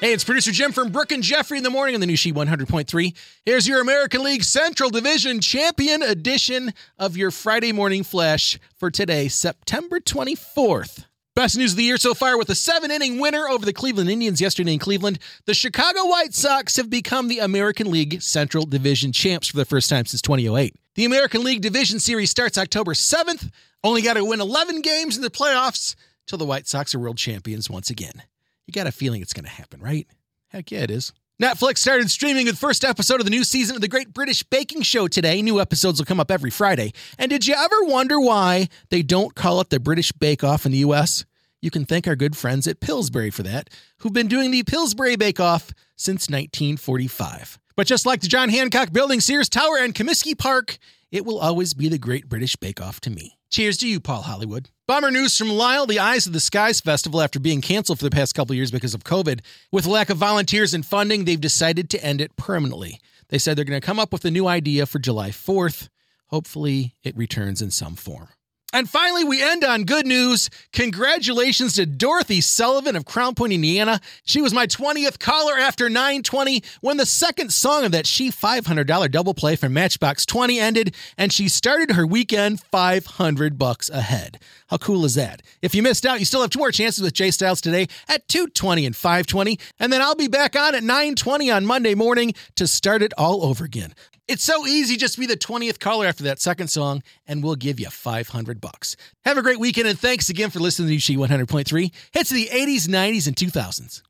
Hey, it's producer Jim from Brooke and Jeffrey in the morning on the new She 100.3. Here's your American League Central Division Champion edition of your Friday morning flash for today, September 24th. Best news of the year so far with a seven inning winner over the Cleveland Indians yesterday in Cleveland. The Chicago White Sox have become the American League Central Division champs for the first time since 2008. The American League Division Series starts October 7th. Only got to win 11 games in the playoffs till the White Sox are world champions once again. You got a feeling it's going to happen, right? Heck yeah, it is. Netflix started streaming the first episode of the new season of The Great British Baking Show today. New episodes will come up every Friday. And did you ever wonder why they don't call it the British Bake Off in the US? You can thank our good friends at Pillsbury for that, who've been doing the Pillsbury Bake Off since 1945. But just like the John Hancock Building, Sears Tower, and Comiskey Park, it will always be the Great British Bake Off to me. Cheers to you, Paul Hollywood. Bummer news from Lisle. the Eyes of the Skies Festival, after being canceled for the past couple years because of COVID. With lack of volunteers and funding, they've decided to end it permanently. They said they're going to come up with a new idea for July 4th. Hopefully, it returns in some form. And finally, we end on good news. Congratulations to Dorothy Sullivan of Crown Point, Indiana. She was my 20th caller after 920 when the second song of that She $500 double play from Matchbox 20 ended, and she started her weekend 500 bucks ahead. How cool is that? If you missed out, you still have two more chances with Jay Styles today at 220 and 520, and then I'll be back on at 920 on Monday morning to start it all over again. It's so easy just be the 20th caller after that second song, and we'll give you 500 bucks. Have a great weekend, and thanks again for listening to She 100.3. Hits of the 80s, 90s, and 2000s.